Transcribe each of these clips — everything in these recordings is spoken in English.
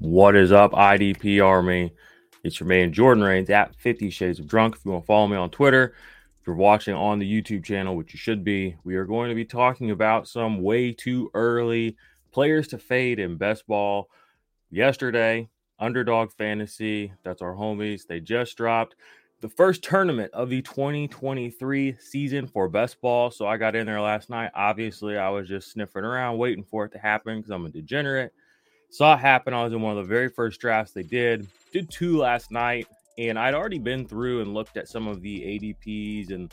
What is up, IDP Army? It's your man Jordan Rains at 50 Shades of Drunk. If you want to follow me on Twitter, if you're watching on the YouTube channel, which you should be, we are going to be talking about some way too early players to fade in best ball. Yesterday, Underdog Fantasy, that's our homies, they just dropped the first tournament of the 2023 season for best ball. So I got in there last night. Obviously, I was just sniffing around, waiting for it to happen because I'm a degenerate. Saw it happen. I was in one of the very first drafts they did. Did two last night, and I'd already been through and looked at some of the ADPs and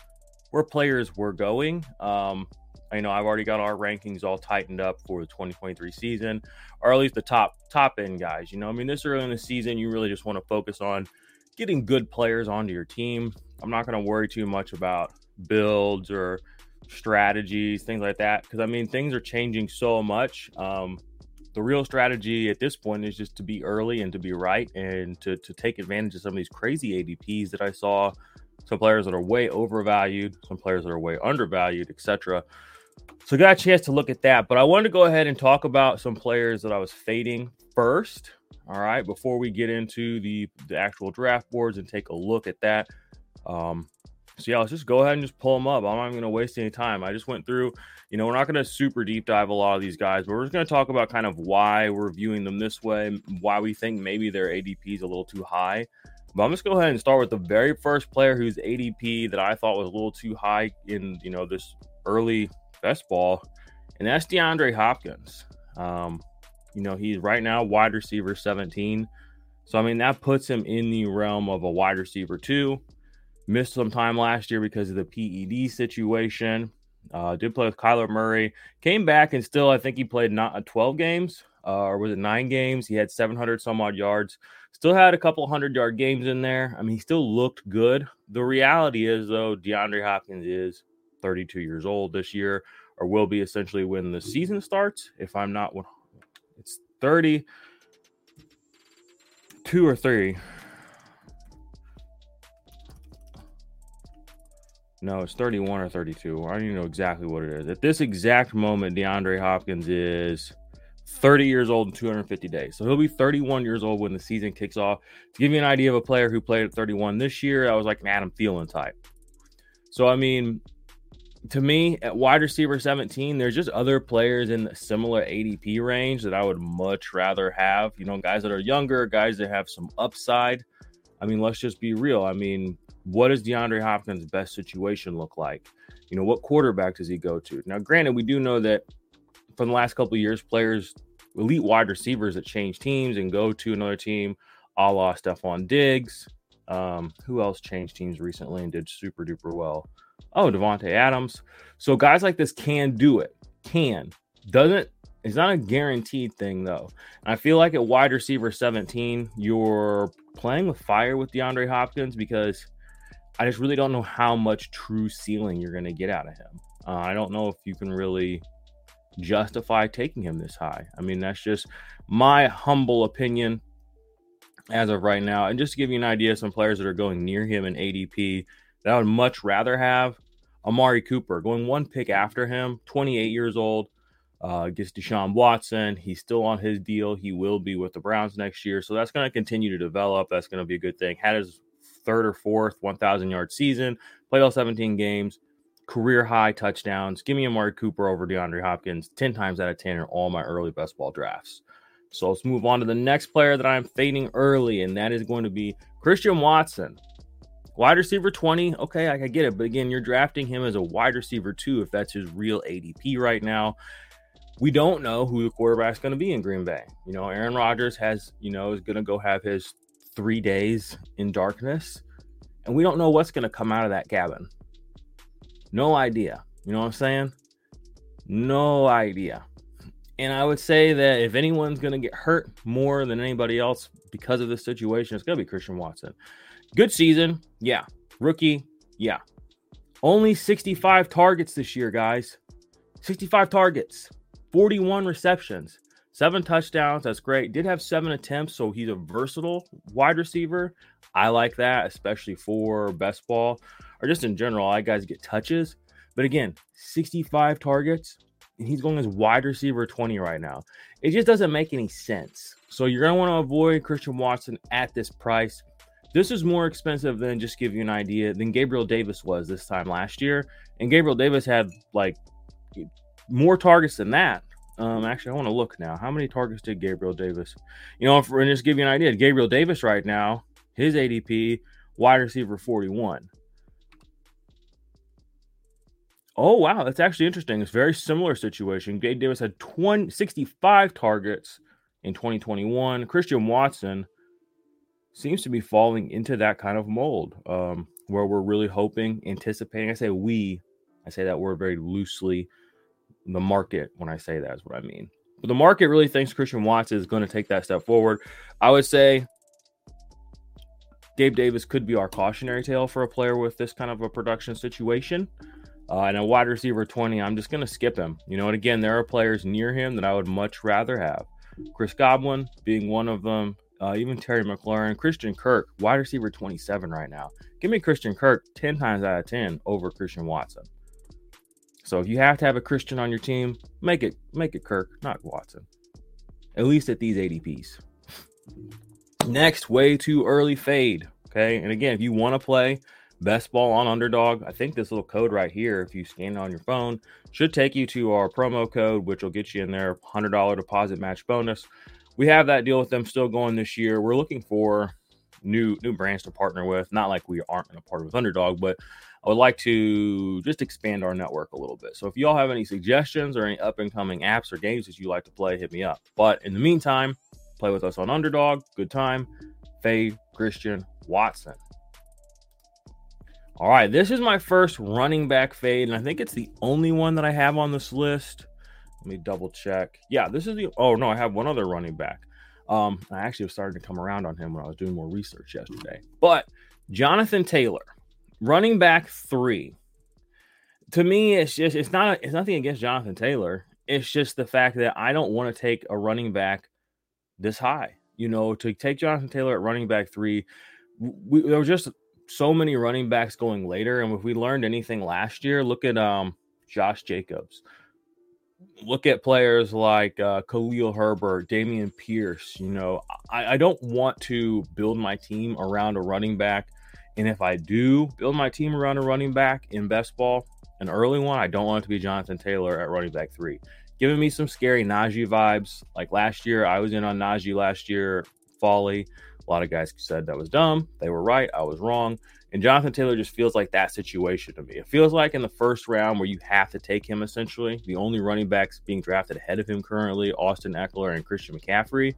where players were going. Um, I know I've already got our rankings all tightened up for the 2023 season, or at least the top top end guys. You know, I mean, this early in the season, you really just want to focus on getting good players onto your team. I'm not going to worry too much about builds or strategies, things like that, because I mean, things are changing so much. Um, the real strategy at this point is just to be early and to be right and to, to take advantage of some of these crazy ADPs that I saw. Some players that are way overvalued, some players that are way undervalued, etc. So got a chance to look at that, but I wanted to go ahead and talk about some players that I was fading first. All right, before we get into the the actual draft boards and take a look at that. Um, so yeah, let's just go ahead and just pull them up. I'm not going to waste any time. I just went through, you know, we're not going to super deep dive a lot of these guys, but we're just going to talk about kind of why we're viewing them this way, why we think maybe their ADP is a little too high. But I'm just go ahead and start with the very first player whose ADP that I thought was a little too high in, you know, this early best ball, and that's DeAndre Hopkins. Um, you know, he's right now wide receiver 17. So I mean that puts him in the realm of a wide receiver two missed some time last year because of the PED situation. Uh, did play with Kyler Murray. Came back and still, I think he played not uh, 12 games, uh, or was it nine games? He had 700 some odd yards. Still had a couple hundred yard games in there. I mean, he still looked good. The reality is, though, DeAndre Hopkins is 32 years old this year, or will be essentially when the season starts. If I'm not, it's 30, two or three. No, it's 31 or 32. I don't even know exactly what it is. At this exact moment, DeAndre Hopkins is 30 years old in 250 days. So he'll be 31 years old when the season kicks off. To give you an idea of a player who played at 31 this year, I was like an Adam Thielen type. So, I mean, to me, at wide receiver 17, there's just other players in similar ADP range that I would much rather have. You know, guys that are younger, guys that have some upside. I mean, let's just be real. I mean, what does DeAndre Hopkins' best situation look like? You know, what quarterback does he go to? Now, granted, we do know that from the last couple years, players, elite wide receivers that change teams and go to another team, a la Stefon Diggs. Um, who else changed teams recently and did super duper well? Oh, Davante Adams. So guys like this can do it. Can. Doesn't it's not a guaranteed thing though. And I feel like at wide receiver 17, you're playing with fire with DeAndre Hopkins because I just really don't know how much true ceiling you're going to get out of him. Uh, I don't know if you can really justify taking him this high. I mean, that's just my humble opinion as of right now. And just to give you an idea, some players that are going near him in ADP that I would much rather have Amari Cooper going one pick after him, 28 years old. Uh, gets Deshaun Watson. He's still on his deal. He will be with the Browns next year. So that's going to continue to develop. That's going to be a good thing. Had his third or fourth 1,000 yard season, played all 17 games, career high touchdowns. Give me Amari Cooper over DeAndre Hopkins 10 times out of 10 in all my early best ball drafts. So let's move on to the next player that I'm fading early, and that is going to be Christian Watson. Wide receiver 20, okay, I, get it. But again, you're drafting him as a wide receiver too, if that's his real ADP right now. We don't know who the quarterback's going to be in Green Bay. You know, Aaron Rodgers has, you know, is going to go have his three days in darkness, and we don't know what's going to come out of that cabin. No idea. You know what I'm saying? No idea. And I would say that if anyone's going to get hurt more than anybody else because of this situation, it's going to be Christian Watson. Good season. Yeah. Rookie. Yeah. Only 65 targets this year, guys. 65 targets, 41 receptions seven touchdowns. That's great. Did have seven attempts, so he's a versatile wide receiver. I like that, especially for best ball or just in general. I guys get touches, but again, 65 targets, and he's going as wide receiver 20 right now. It just doesn't make any sense. So you're going to want to avoid Christian Watson at this price. This is more expensive than just give you an idea than Gabriel Davis was this time last year. And Gabriel Davis had like more targets than that. Um, actually, I want to look now. How many targets did Gabriel Davis? You know, for, and just give you an idea, Gabriel Davis right now, his ADP wide receiver 41. Oh, wow. That's actually interesting. It's very similar situation. Gabe Davis had 20, 65 targets in 2021. Christian Watson seems to be falling into that kind of mold um, where we're really hoping, anticipating. I say we, I say that word very loosely. The market, when I say that, is what I mean. But the market really thinks Christian Watson is going to take that step forward. I would say Gabe Davis could be our cautionary tale for a player with this kind of a production situation. Uh, and a wide receiver 20, I'm just going to skip him. You know, and again, there are players near him that I would much rather have. Chris Godwin being one of them, uh, even Terry McLaurin, Christian Kirk, wide receiver 27 right now. Give me Christian Kirk 10 times out of 10 over Christian Watson. So if you have to have a Christian on your team, make it make it Kirk, not Watson. At least at these ADPs. Next, way too early fade. Okay. And again, if you want to play best ball on underdog. I think this little code right here, if you scan it on your phone, should take you to our promo code, which will get you in there $100 deposit match bonus. We have that deal with them still going this year. We're looking for new new brands to partner with. Not like we aren't in a part with Underdog, but I would like to just expand our network a little bit. So if y'all have any suggestions or any up and coming apps or games that you like to play, hit me up. But in the meantime, play with us on Underdog. Good time. Faye Christian Watson. All right, this is my first running back fade, and I think it's the only one that I have on this list. Let me double check. Yeah, this is the. Oh no, I have one other running back. Um, I actually was starting to come around on him when I was doing more research yesterday. But Jonathan Taylor, running back three. To me, it's just it's not it's nothing against Jonathan Taylor. It's just the fact that I don't want to take a running back this high. You know, to take Jonathan Taylor at running back three, we, there was just so many running backs going later. And if we learned anything last year, look at um Josh Jacobs. Look at players like uh, Khalil Herbert, Dameon Pierce. You know, I, I don't want to build my team around a running back. And if I do build my team around a running back in best ball, an early one, I don't want it to be Jonathan Taylor at running back three. Giving me some scary Najee vibes. Like last year, I was in on Najee last year, Folly. A lot of guys said that was dumb. They were right. I was wrong. And Jonathan Taylor just feels like that situation to me. It feels like in the first round where you have to take him essentially, the only running backs being drafted ahead of him currently, Austin Ekeler and Christian McCaffrey.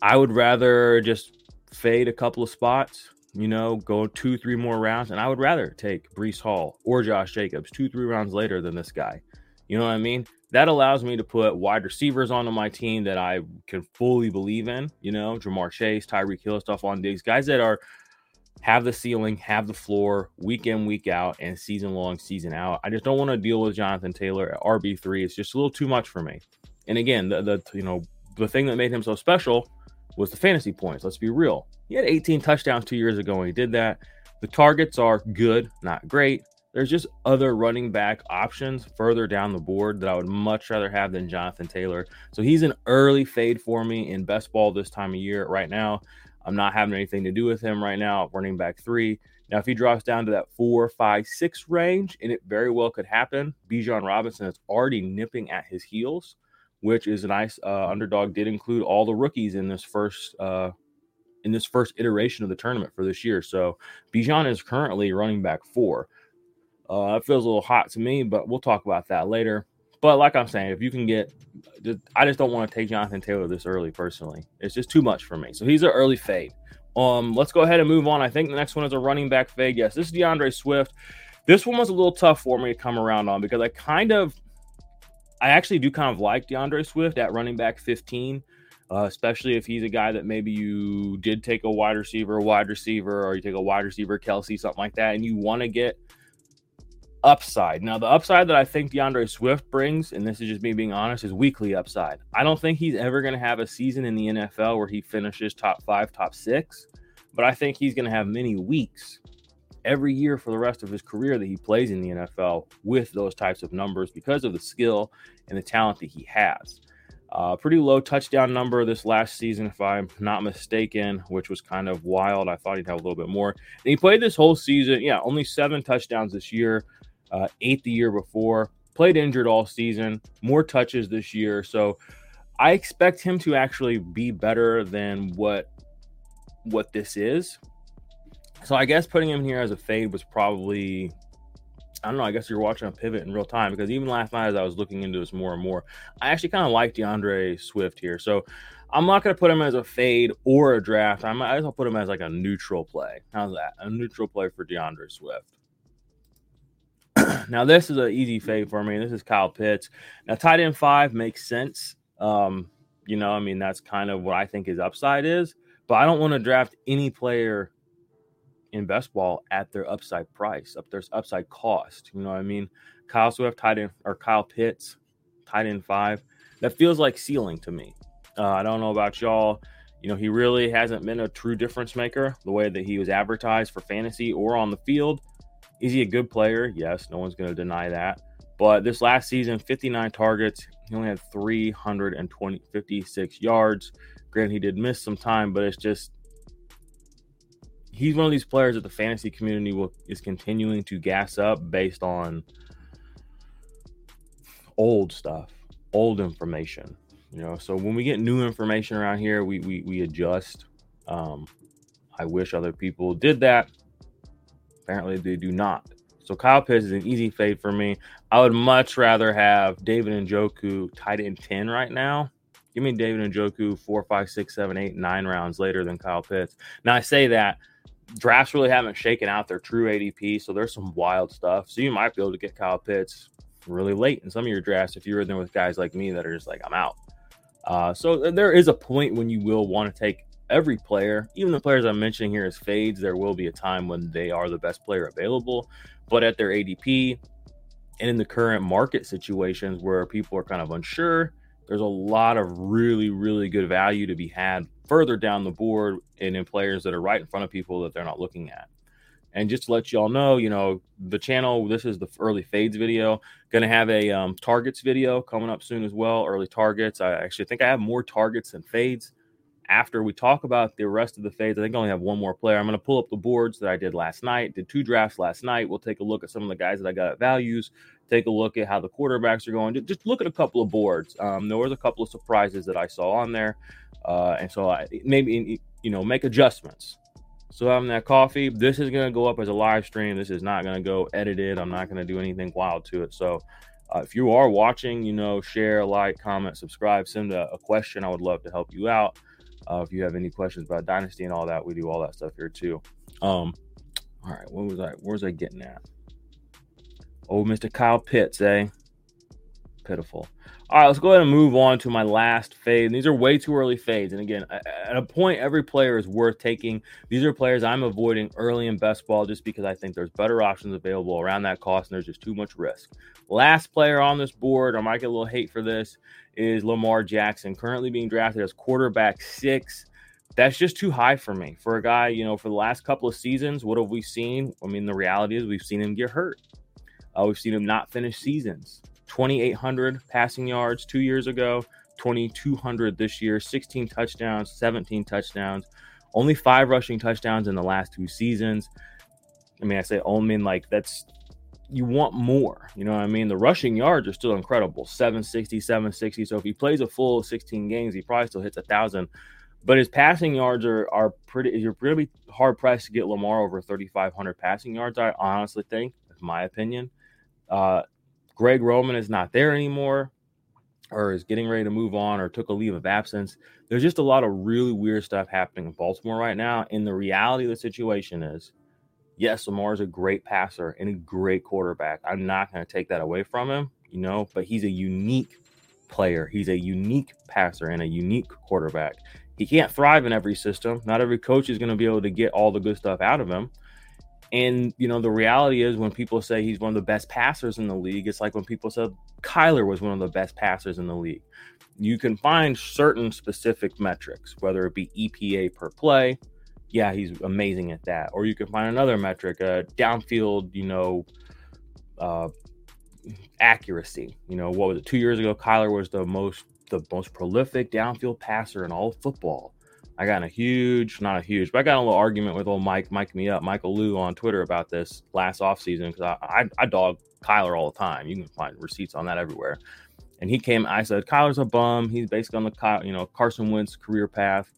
I would rather just fade a couple of spots, you know, go two, three more rounds. And I would rather take Breece Hall or Josh Jacobs two, three rounds later than this guy. You know what I mean? that allows me to put wide receivers onto my team that I can fully believe in. You know, Ja'Marr Chase, Tyreek Hill, Stefon Diggs, guys that are have the ceiling, have the floor, week in, week out, and season long, season out. I just don't want to deal with Jonathan Taylor at RB three. It's just a little too much for me. And again, the, the you know the thing that made him so special was the fantasy points. Let's be real. He had 18 touchdowns two years ago when he did that. The targets are good, not great there's just other running back options further down the board that I would much rather have than Jonathan Taylor. So he's an early fade for me in best ball this time of year. Right now, I'm not having anything to do with him right now, running back three. Now, if he drops down to that four, five, six range, and it very well could happen, Bijan Robinson is already nipping at his heels, which is a nice uh, underdog. Did include all the rookies in this first uh, in this first iteration of the tournament for this year. So Bijan is currently running back four. Uh, it feels a little hot to me, but we'll talk about that later. But like I'm saying, if you can get, I just don't want to take Jonathan Taylor this early. Personally, it's just too much for me. So he's an early fade. Um, let's go ahead and move on. I think the next one is a running back fade. Yes, this is D'Andre Swift. This one was a little tough for me to come around on because I kind of, I actually do kind of like D'Andre Swift at running back 15. Uh, especially if he's a guy that maybe you did take a wide receiver, a wide receiver, or you take a wide receiver, Kelce, something like that, and you want to get upside. Now, the upside that I think D'Andre Swift brings, and this is just me being honest, is weekly upside. I don't think he's ever going to have a season in the NFL where he finishes top five, top six, but I think he's going to have many weeks every year for the rest of his career that he plays in the NFL with those types of numbers because of the skill and the talent that he has. Uh, pretty low touchdown number this last season, if I'm not mistaken, which was kind of wild. I thought he'd have a little bit more. And he played this whole season. Yeah, only seven touchdowns this year, uh, eight the year before. Played injured all season, more touches this year. So I expect him to actually be better than what what this is. So I guess putting him here as a fade was probably I don't know. I guess you're watching a pivot in real time because even last night, as I was looking into this more and more, I actually kind of like D'Andre Swift here. So I'm not going to put him as a fade or a draft. I might as well put him as like a neutral play. How's that? A neutral play for D'Andre Swift. now this is an easy fade for me. This is Kyle Pitts. Now tight end five makes sense. Um, you know, I mean that's kind of what I think his upside is. But I don't want to draft any player in best ball at their upside price, up their upside cost. You know what I mean? Kyle Swift, tight end, or Kyle Pitts, tight end five. That feels like ceiling to me. Uh, I don't know about y'all. You know, he really hasn't been a true difference maker the way that he was advertised for fantasy or on the field. Is he a good player? Yes, no one's going to deny that. But this last season, 59 targets, he only had 320, 56 yards. Granted, he did miss some time, but it's just he's one of these players that the fantasy community will, is continuing to gas up based on old stuff, old information. You know, so when we get new information around here, we we, we adjust. Um, I wish other people did that. Apparently, they do not. So Kyle Pitts is an easy fade for me. I would much rather have David Njoku tight end 10 right now. Give me David Njoku four, five, six, seven, eight, nine rounds later than Kyle Pitts. Now I say that drafts really haven't shaken out their true ADP, so there's some wild stuff. So you might be able to get Kyle Pitts really late in some of your drafts if you're in there with guys like me that are just like, I'm out. Uh, so there is a point when you will want to take every player, even the players I'm mentioning here as fades. There will be a time when they are the best player available, but at their ADP and in the current market situations where people are kind of unsure, there's a lot of really, really good value to be had further down the board and in players that are right in front of people that they're not looking at. And just to let y'all know, you know, the channel, this is the early fades video. Gonna have a um, targets video coming up soon as well. Early targets. I actually think I have more targets than fades. After we talk about the rest of the fades, I think I only have one more player. I'm gonna pull up the boards that I did last night. Did two drafts last night. We'll take a look at some of the guys that I got at values. Take a look at how the quarterbacks are going. Just look at a couple of boards. Um, there was a couple of surprises that I saw on there. Uh, and so I maybe you know make adjustments. So having that coffee, this is gonna go up as a live stream. This is not gonna go edited. I'm not gonna do anything wild to it. So uh, if you are watching, you know, share, like, comment, subscribe, send a, a question. I would love to help you out. Uh, if you have any questions about Dynasty and all that, we do all that stuff here too. Um, all right, what was I? Where was I getting at? Oh, Mr. Kyle Pitts, eh? Pitiful. All right, let's go ahead and move on to my last fade. These are way too early fades. And again, at a point, every player is worth taking. These are players I'm avoiding early in best ball just because I think there's better options available around that cost and there's just too much risk. Last player on this board, I might get a little hate for this, is Lamar Jackson, currently being drafted as quarterback six. That's just too high for me. For a guy, you know, for the last couple of seasons, what have we seen? I mean, the reality is we've seen him get hurt. Uh, we've seen him not finish seasons. 2,800 passing yards two years ago, 2,200 this year, 16 touchdowns, 17 touchdowns, only five rushing touchdowns in the last two seasons. I mean, I say only, like that's you want more. You know what I mean? The rushing yards are still incredible 760, 760. So if he plays a full 16 games, he probably still hits a thousand. But his passing yards are are pretty. You're really hard pressed to get Lamar over 3,500 passing yards. I honestly think, that's my opinion. Uh, Greg Roman is not there anymore or is getting ready to move on or took a leave of absence. There's just a lot of really weird stuff happening in Baltimore right now. And the reality of the situation is, yes, Lamar is a great passer and a great quarterback. I'm not going to take that away from him, you know, but he's a unique player. He's a unique passer and a unique quarterback. He can't thrive in every system. Not every coach is going to be able to get all the good stuff out of him. And you know, the reality is when people say he's one of the best passers in the league, it's like when people said Kyler was one of the best passers in the league. You can find certain specific metrics, whether it be EPA per play, yeah, he's amazing at that. Or you can find another metric, uh, downfield, you know, uh, accuracy. You know, what was it? Two years ago, Kyler was the most the most prolific downfield passer in all football. I got in a huge, not a huge, but I got a little argument with old Mike, Mike me up, Michael Lou on Twitter about this last offseason because I, I, I dog Kyler all the time. You can find receipts on that everywhere. And he came, I said, Kyler's a bum. He's basically on the, you know, Carson Wentz career path.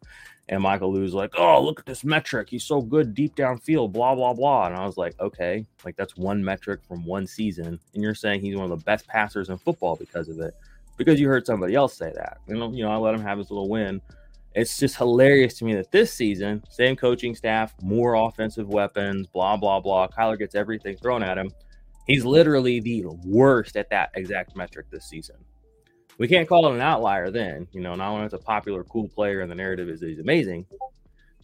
And Michael Lou's like, oh, look at this metric. He's so good deep downfield, blah, blah, blah. And I was like, okay, like that's one metric from one season. And you're saying he's one of the best passers in football because of it, because you heard somebody else say that. Know, you know, I let him have his little win. It's just hilarious to me that this season, same coaching staff, more offensive weapons, blah, blah, blah. Kyler gets everything thrown at him. He's literally the worst at that exact metric this season we can't call it an outlier then, you know, not when it's a popular, cool player and the narrative is he's amazing.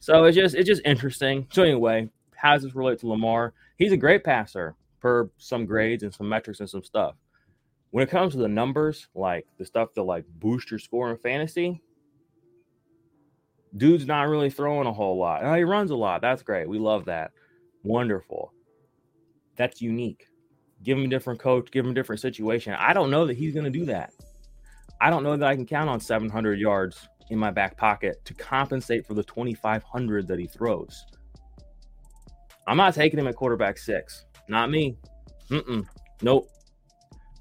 So it's just it's just interesting. So anyway, how does this relate to Lamar? He's a great passer per some grades and some metrics and some stuff. When it comes to the numbers, like the stuff that like boost your score in fantasy, dude's not really throwing a whole lot. Oh, he runs a lot. That's great. We love that. Wonderful. That's unique. Give him a different coach, give him a different situation. I don't know that he's going to do that. I don't know that I can count on 700 yards in my back pocket to compensate for the 2,500 that he throws. I'm not taking him at quarterback six. Not me. Mm-mm. Nope.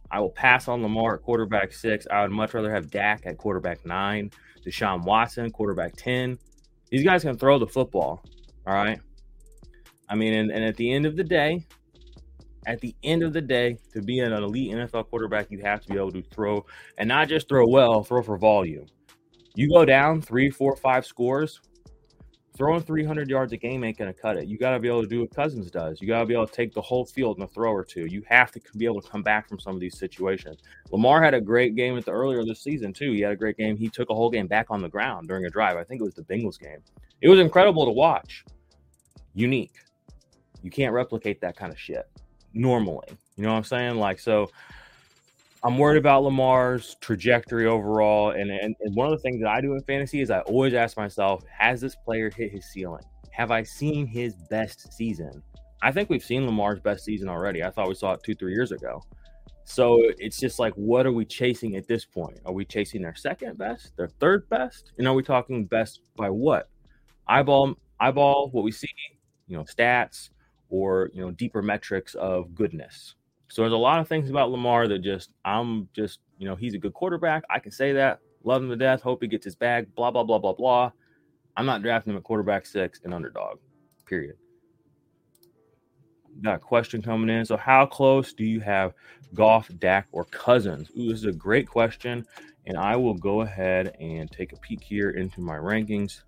I will pass on Lamar at quarterback six. I would much rather have Dak at quarterback nine, Deshaun Watson, quarterback 10. These guys can throw the football. All right. I mean, and, and at the end of the day, at the end of the day, to be an elite NFL quarterback, you have to be able to throw and not just throw well, throw for volume. You go down three, four, five scores, throwing 300 yards a game ain't going to cut it. You got to be able to do what Cousins does. You got to be able to take the whole field in a throw or two. You have to be able to come back from some of these situations. Lamar had a great game at the earlier this season, too. He had a great game. He took a whole game back on the ground during a drive. I think it was the Bengals game. It was incredible to watch. Unique. You can't replicate that kind of shit normally. You know what I'm saying? Like, so I'm worried about Lamar's trajectory overall. And, and, and one of the things that I do in fantasy is I always ask myself, has this player hit his ceiling? Have I seen his best season? I think we've seen Lamar's best season already. I thought we saw it two, three years ago. So it's just like, what are we chasing at this point? Are we chasing their second best, their third best? And are we talking best by what? Eyeball, eyeball, what we see, you know, stats, or you know deeper metrics of goodness. So there's a lot of things about Lamar that just I'm just you know he's a good quarterback. I can say that. Love him to death. Hope he gets his bag. Blah blah blah blah blah. I'm not drafting him at quarterback six and underdog. Period. Got a question coming in. So how close do you have Goff, Dak, or Cousins? Ooh, this is a great question, and I will go ahead and take a peek here into my rankings.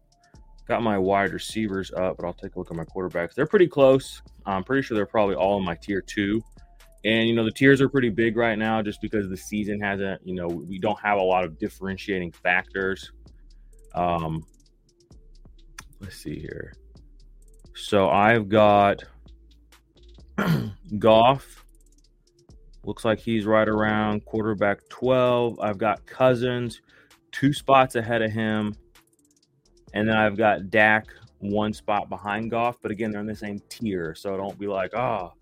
Got my wide receivers up, but I'll take a look at my quarterbacks. They're pretty close. I'm pretty sure they're probably all in my tier two. And, you know, the tiers are pretty big right now just because the season hasn't, you know, we don't have a lot of differentiating factors. Um, let's see here. So I've got Goff. Looks like he's right around quarterback 12. I've got Cousins two spots ahead of him. And then I've got Dak one spot behind Goff, but again, they're in the same tier. So don't be like, oh,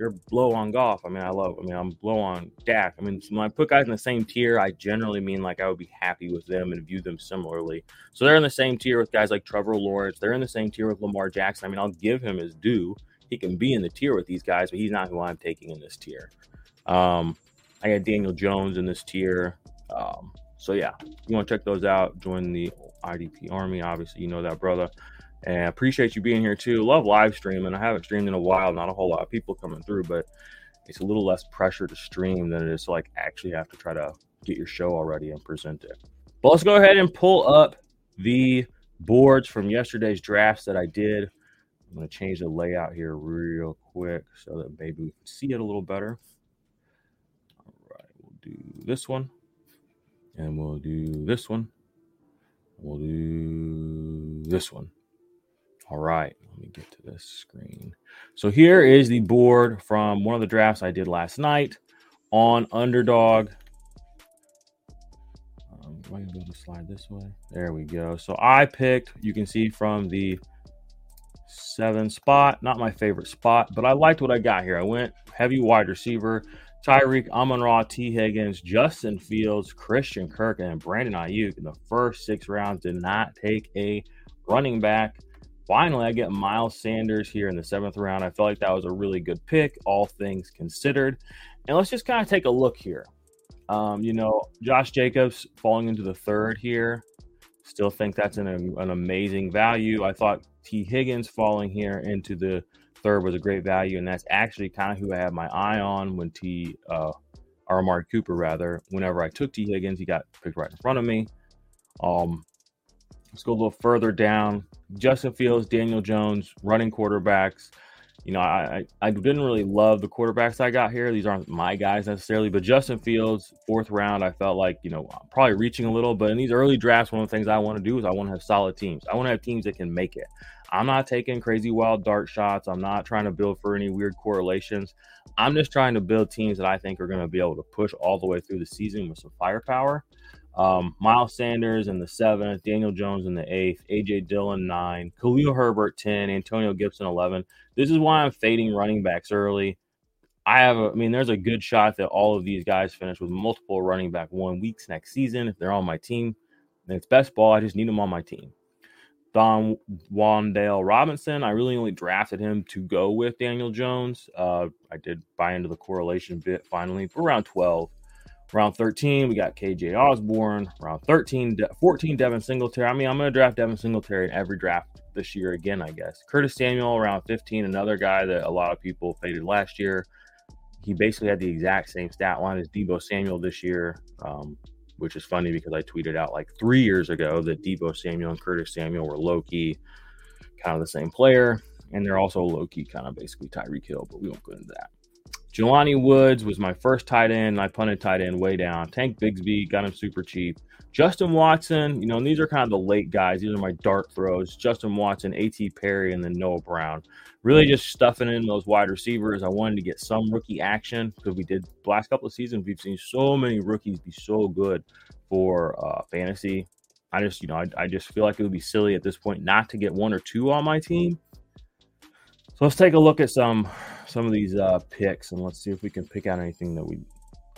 you're blow on Goff. I mean, I love, I mean, I'm blow on Dak. I mean, when I put guys in the same tier, I generally mean like I would be happy with them and view them similarly. So they're in the same tier with guys like Trevor Lawrence. They're in the same tier with Lamar Jackson. I mean, I'll give him his due. He can be in the tier with these guys, but he's not who I'm taking in this tier. Um, I got Daniel Jones in this tier. Um, so yeah, you want to check those out. Join the IDP Army. Obviously, you know that, brother. And I appreciate you being here too. Love live streaming. I haven't streamed in a while. Not a whole lot of people coming through, but it's a little less pressure to stream than it is to like actually have to try to get your show already and present it. But let's go ahead and pull up the boards from yesterday's drafts that I did. I'm going to change the layout here real quick so that maybe we can see it a little better. All right, we'll do this one and we'll do this one. We'll do this one. All right, let me get to this screen. So here is the board from one of the drafts I did last night on Underdog. Um, am I going to go to slide this way? There we go. So I picked, you can see from the seven spot. Not my favorite spot, but I liked what I got here. I went heavy wide receiver. Tyreek Amon Ra, Tee Higgins, Justin Fields, Christian Kirk, and Brandon Aiyuk in the first six rounds did not take a running back. Finally, I get Miles Sanders here in the seventh round. I felt like that was a really good pick, all things considered. And let's just kind of take a look here. Um, you know, Josh Jacobs falling into the third here. Still think that's an, an amazing value. I thought T. Higgins falling here into the third was a great value, and that's actually kind of who I have my eye on when T uh, or Amari Cooper rather. Whenever I took T. Higgins, he got picked right in front of me. Um, let's go a little further down. Justin Fields, Daniel Jones, running quarterbacks. You know, I, I didn't really love the quarterbacks I got here. These aren't my guys necessarily, but Justin Fields, fourth round, I felt like, you know, probably reaching a little. But in these early drafts, one of the things I want to do is I want to have solid teams. I want to have teams that can make it. I'm not taking crazy wild dart shots. I'm not trying to build for any weird correlations. I'm just trying to build teams that I think are going to be able to push all the way through the season with some firepower. Um, Miles Sanders in the seventh, Daniel Jones in the eighth, AJ Dillon nine, Khalil Herbert ten, Antonio Gibson eleven. This is why I'm fading running backs early. I have, a, I mean, there's a good shot that all of these guys finish with multiple running back one weeks next season if they're on my team. And it's best ball. I just need them on my team. Don Wan'Dale Robinson. I really only drafted him to go with Daniel Jones. Uh, I did buy into the correlation bit finally for around 12. Round 13, we got KJ Osborn. Round 13, 14, Devin Singletary. I mean, I'm going to draft Devin Singletary in every draft this year again, I guess. Curtis Samuel, around 15, another guy that a lot of people faded last year. He basically had the exact same stat line as Deebo Samuel this year. Um, which is funny because I tweeted out like three years ago that Deebo Samuel and Curtis Samuel were low key, kind of the same player, and they're also low key, kind of basically Tyreek Hill, but we won't go into that. Jelani Woods was my first tight end. I punted tight end way down. Tank Bigsby got him super cheap. Justin Watson, you know, these are kind of the late guys. These are my dart throws. Justin Watson, A.T. Perry, and then Noah Brown. Really just stuffing in those wide receivers. I wanted to get some rookie action because we did last couple of seasons. We've seen so many rookies be so good for uh, fantasy. I just, you know, I, I just feel like it would be silly at this point not to get one or two on my team. So let's take a look at some some of these uh, picks and let's see if we can pick out anything that we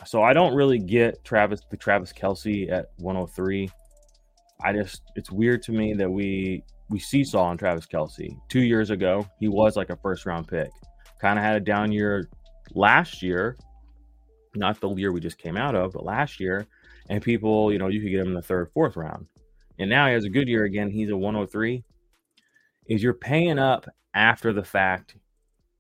so I don't really get Travis the Travis Kelce at 103. I just it's weird to me that we we seesaw on Travis Kelce two years ago. He was like a first round pick. Kind of had a down year last year, not the year we just came out of, but last year. And people, you know, you could get him in the third, fourth round. And now he has a good year again. He's a 103. Is you're paying up after the fact.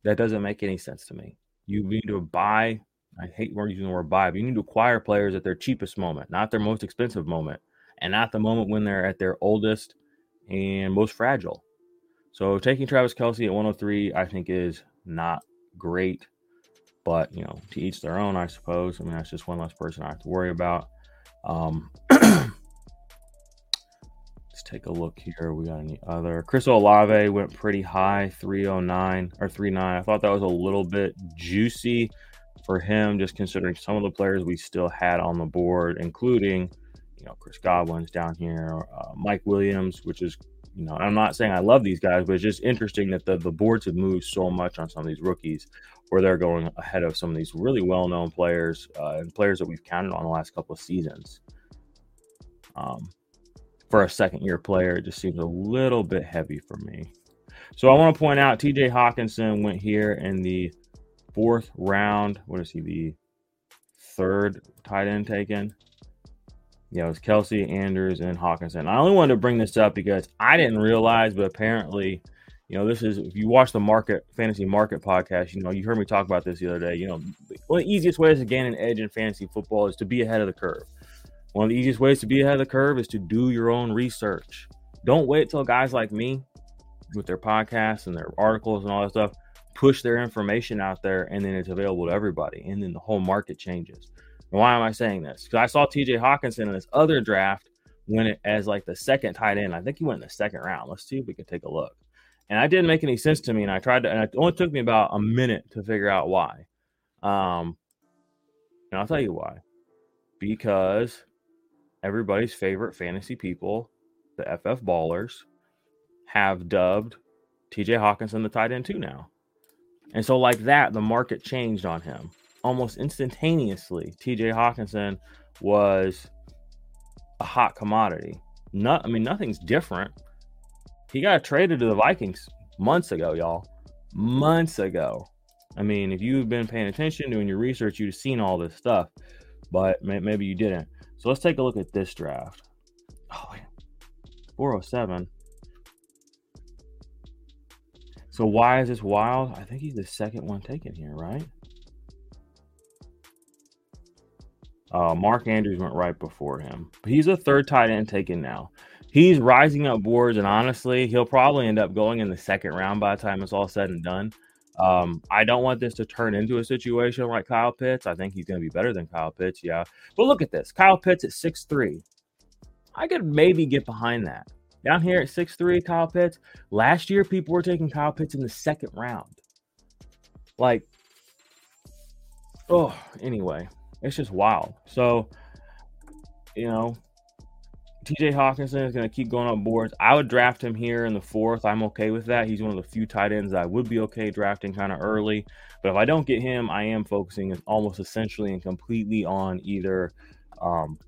That doesn't make any sense to me. You need to buy I hate using the word buy, but you need to acquire players at their cheapest moment, not their most expensive moment, and not the moment when they're at their oldest and most fragile. So taking Travis Kelce at 103, I think is not great, but you know, to each their own, I suppose. I mean, that's just one less person I have to worry about. Um, take a look here. We got any other? Chris Olave went pretty high, 309 or 39. I thought that was a little bit juicy for him, just considering some of the players we still had on the board, including, you know, Chris Godwin's down here, uh, Mike Williams, which is, you know, I'm not saying I love these guys, but it's just interesting that the, the boards have moved so much on some of these rookies where they're going ahead of some of these really well known players uh, and players that we've counted on the last couple of seasons. Um, for a second year player, it just seems a little bit heavy for me. So I want to point out TJ Hockenson went here in the fourth round. What is he? The third tight end taken. Yeah, it was Kelce, Andrews, and Hockenson. I only wanted to bring this up because I didn't realize, but apparently, you know, this is if you watch the market fantasy market podcast, you know, you heard me talk about this the other day. You know, one of the easiest ways to gain an edge in fantasy football is to be ahead of the curve. One of the easiest ways to be ahead of the curve is to do your own research. Don't wait till guys like me with their podcasts and their articles and all that stuff push their information out there and then it's available to everybody and then the whole market changes. And why am I saying this? Because I saw TJ Hockenson in this other draft win it as like the second tight end. I think he went in the second round. Let's see if we can take a look. And I didn't make any sense to me. And I tried to, and it only took me about a minute to figure out why. Um, and I'll tell you why. Because everybody's favorite fantasy people, the FF Ballers, have dubbed TJ Hockenson, the tight end, too, now. And so, like that, the market changed on him almost instantaneously. TJ Hockenson was a hot commodity. Not, I mean, nothing's different. He got traded to the Vikings months ago, y'all. Months ago. I mean, if you've been paying attention, doing your research, you'd have seen all this stuff, but maybe you didn't. So let's take a look at this draft. Oh, 407. So why is this wild? I think he's the second one taken here, right? Uh, Mark Andrews went right before him. But he's a third tight end taken now. He's rising up boards, and honestly, he'll probably end up going in the second round by the time it's all said and done. Um, I don't want this to turn into a situation like Kyle Pitts. I think he's going to be better than Kyle Pitts, yeah. But look at this Kyle Pitts at six three. I could maybe get behind that. Down here at six three, Kyle Pitts. Last year, people were taking Kyle Pitts in the second round. Like, oh, anyway, it's just wild. So, you know, TJ Hockenson is going to keep going up boards. I would draft him here in the fourth. I'm okay with that. He's one of the few tight ends I would be okay drafting kind of early. But if I don't get him, I am focusing almost essentially and completely on either um,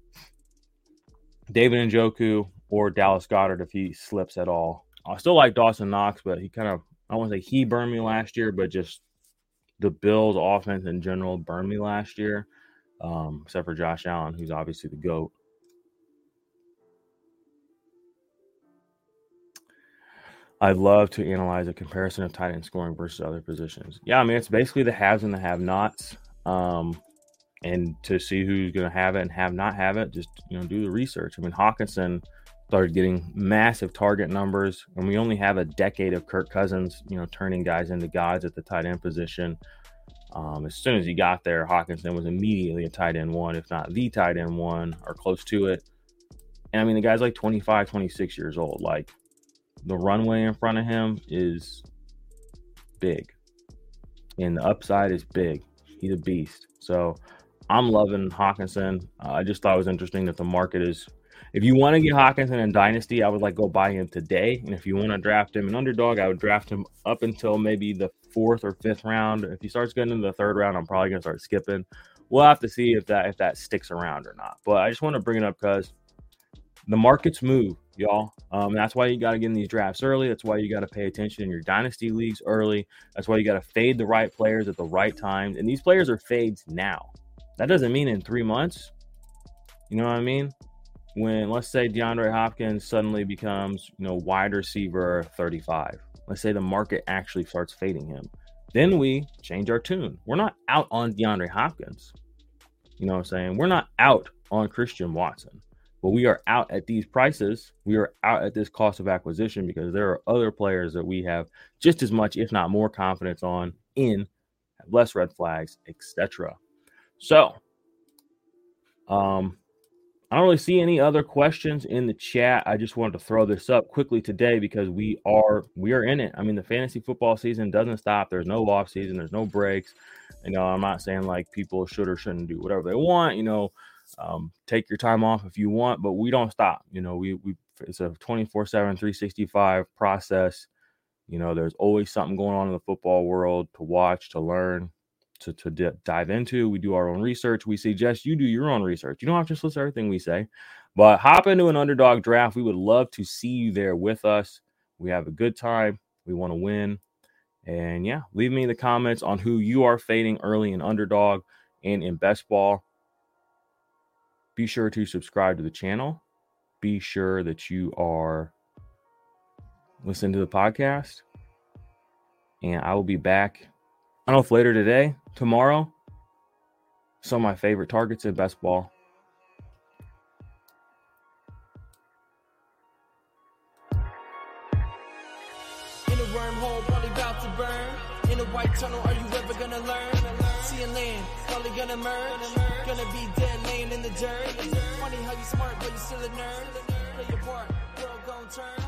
David Njoku or Dallas Goedert if he slips at all. I still like Dawson Knox, but he kind of, I want to say he burned me last year, but just the Bills' offense in general burned me last year, um, except for Josh Allen, who's obviously the GOAT. I'd love to analyze a comparison of tight end scoring versus other positions. Yeah, I mean it's basically the haves and the have-nots, um, and to see who's going to have it and have not have it, just you know do the research. I mean Hockenson started getting massive target numbers, and we only have a decade of Kirk Cousins, you know, turning guys into gods at the tight end position. Um, as soon as he got there, Hockenson was immediately a tight end one, if not the tight end one, or close to it. And I mean, the guy's like 25, 26 years old. Like, the runway in front of him is big, and the upside is big. He's a beast. So I'm loving Hockenson. Uh, I just thought it was interesting that the market is. If you want to get Hockenson in Dynasty, I would like go buy him today. And if you want to draft him an underdog, I would draft him up until maybe the fourth or fifth round. If he starts getting into the third round, I'm probably gonna start skipping. We'll have to see if that if that sticks around or not. But I just want to bring it up because the markets move y'all. Um, that's why you got to get in these drafts early. That's why you got to pay attention in your dynasty leagues early. That's why you got to fade the right players at the right times. And these players are fades now. That doesn't mean in three months. You know what I mean? When let's say DeAndre Hopkins suddenly becomes, you know, wide receiver 35. Let's say the market actually starts fading him. Then we change our tune. We're not out on DeAndre Hopkins. You know what I'm saying? We're not out on Christian Watson but we are out at these prices. We are out at this cost of acquisition because there are other players that we have just as much, if not more, confidence on in less red flags, etc. So, um, I don't really see any other questions in the chat. I just wanted to throw this up quickly today because we are we are in it. I mean, the fantasy football season doesn't stop. There's no off season. There's no breaks. You know, I'm not saying like people should or shouldn't do whatever they want. You know, um, take your time off if you want, but we don't stop. You know, we we it's a 24 7 365 process. You know there's always something going on in the football world to watch to learn to, to dive into. We do our own research. We suggest you do your own research. You don't have to listen to everything we say but hop into an underdog draft. We would love to see you there with us. We have a good time. We want to win. And yeah leave me the comments on who you are fading early in underdog and in best ball be sure to subscribe to the channel. Be sure that you are listening to the podcast. And I will be back. I don't know if later today, tomorrow. Some of my favorite targets in best ball. In a wormhole, probably about to burn. In a white tunnel, are you ever gonna learn? Land, probably gonna merge. Gonna be dead Funny how you smart, but you still a nerd. Play your part, world gon' turn.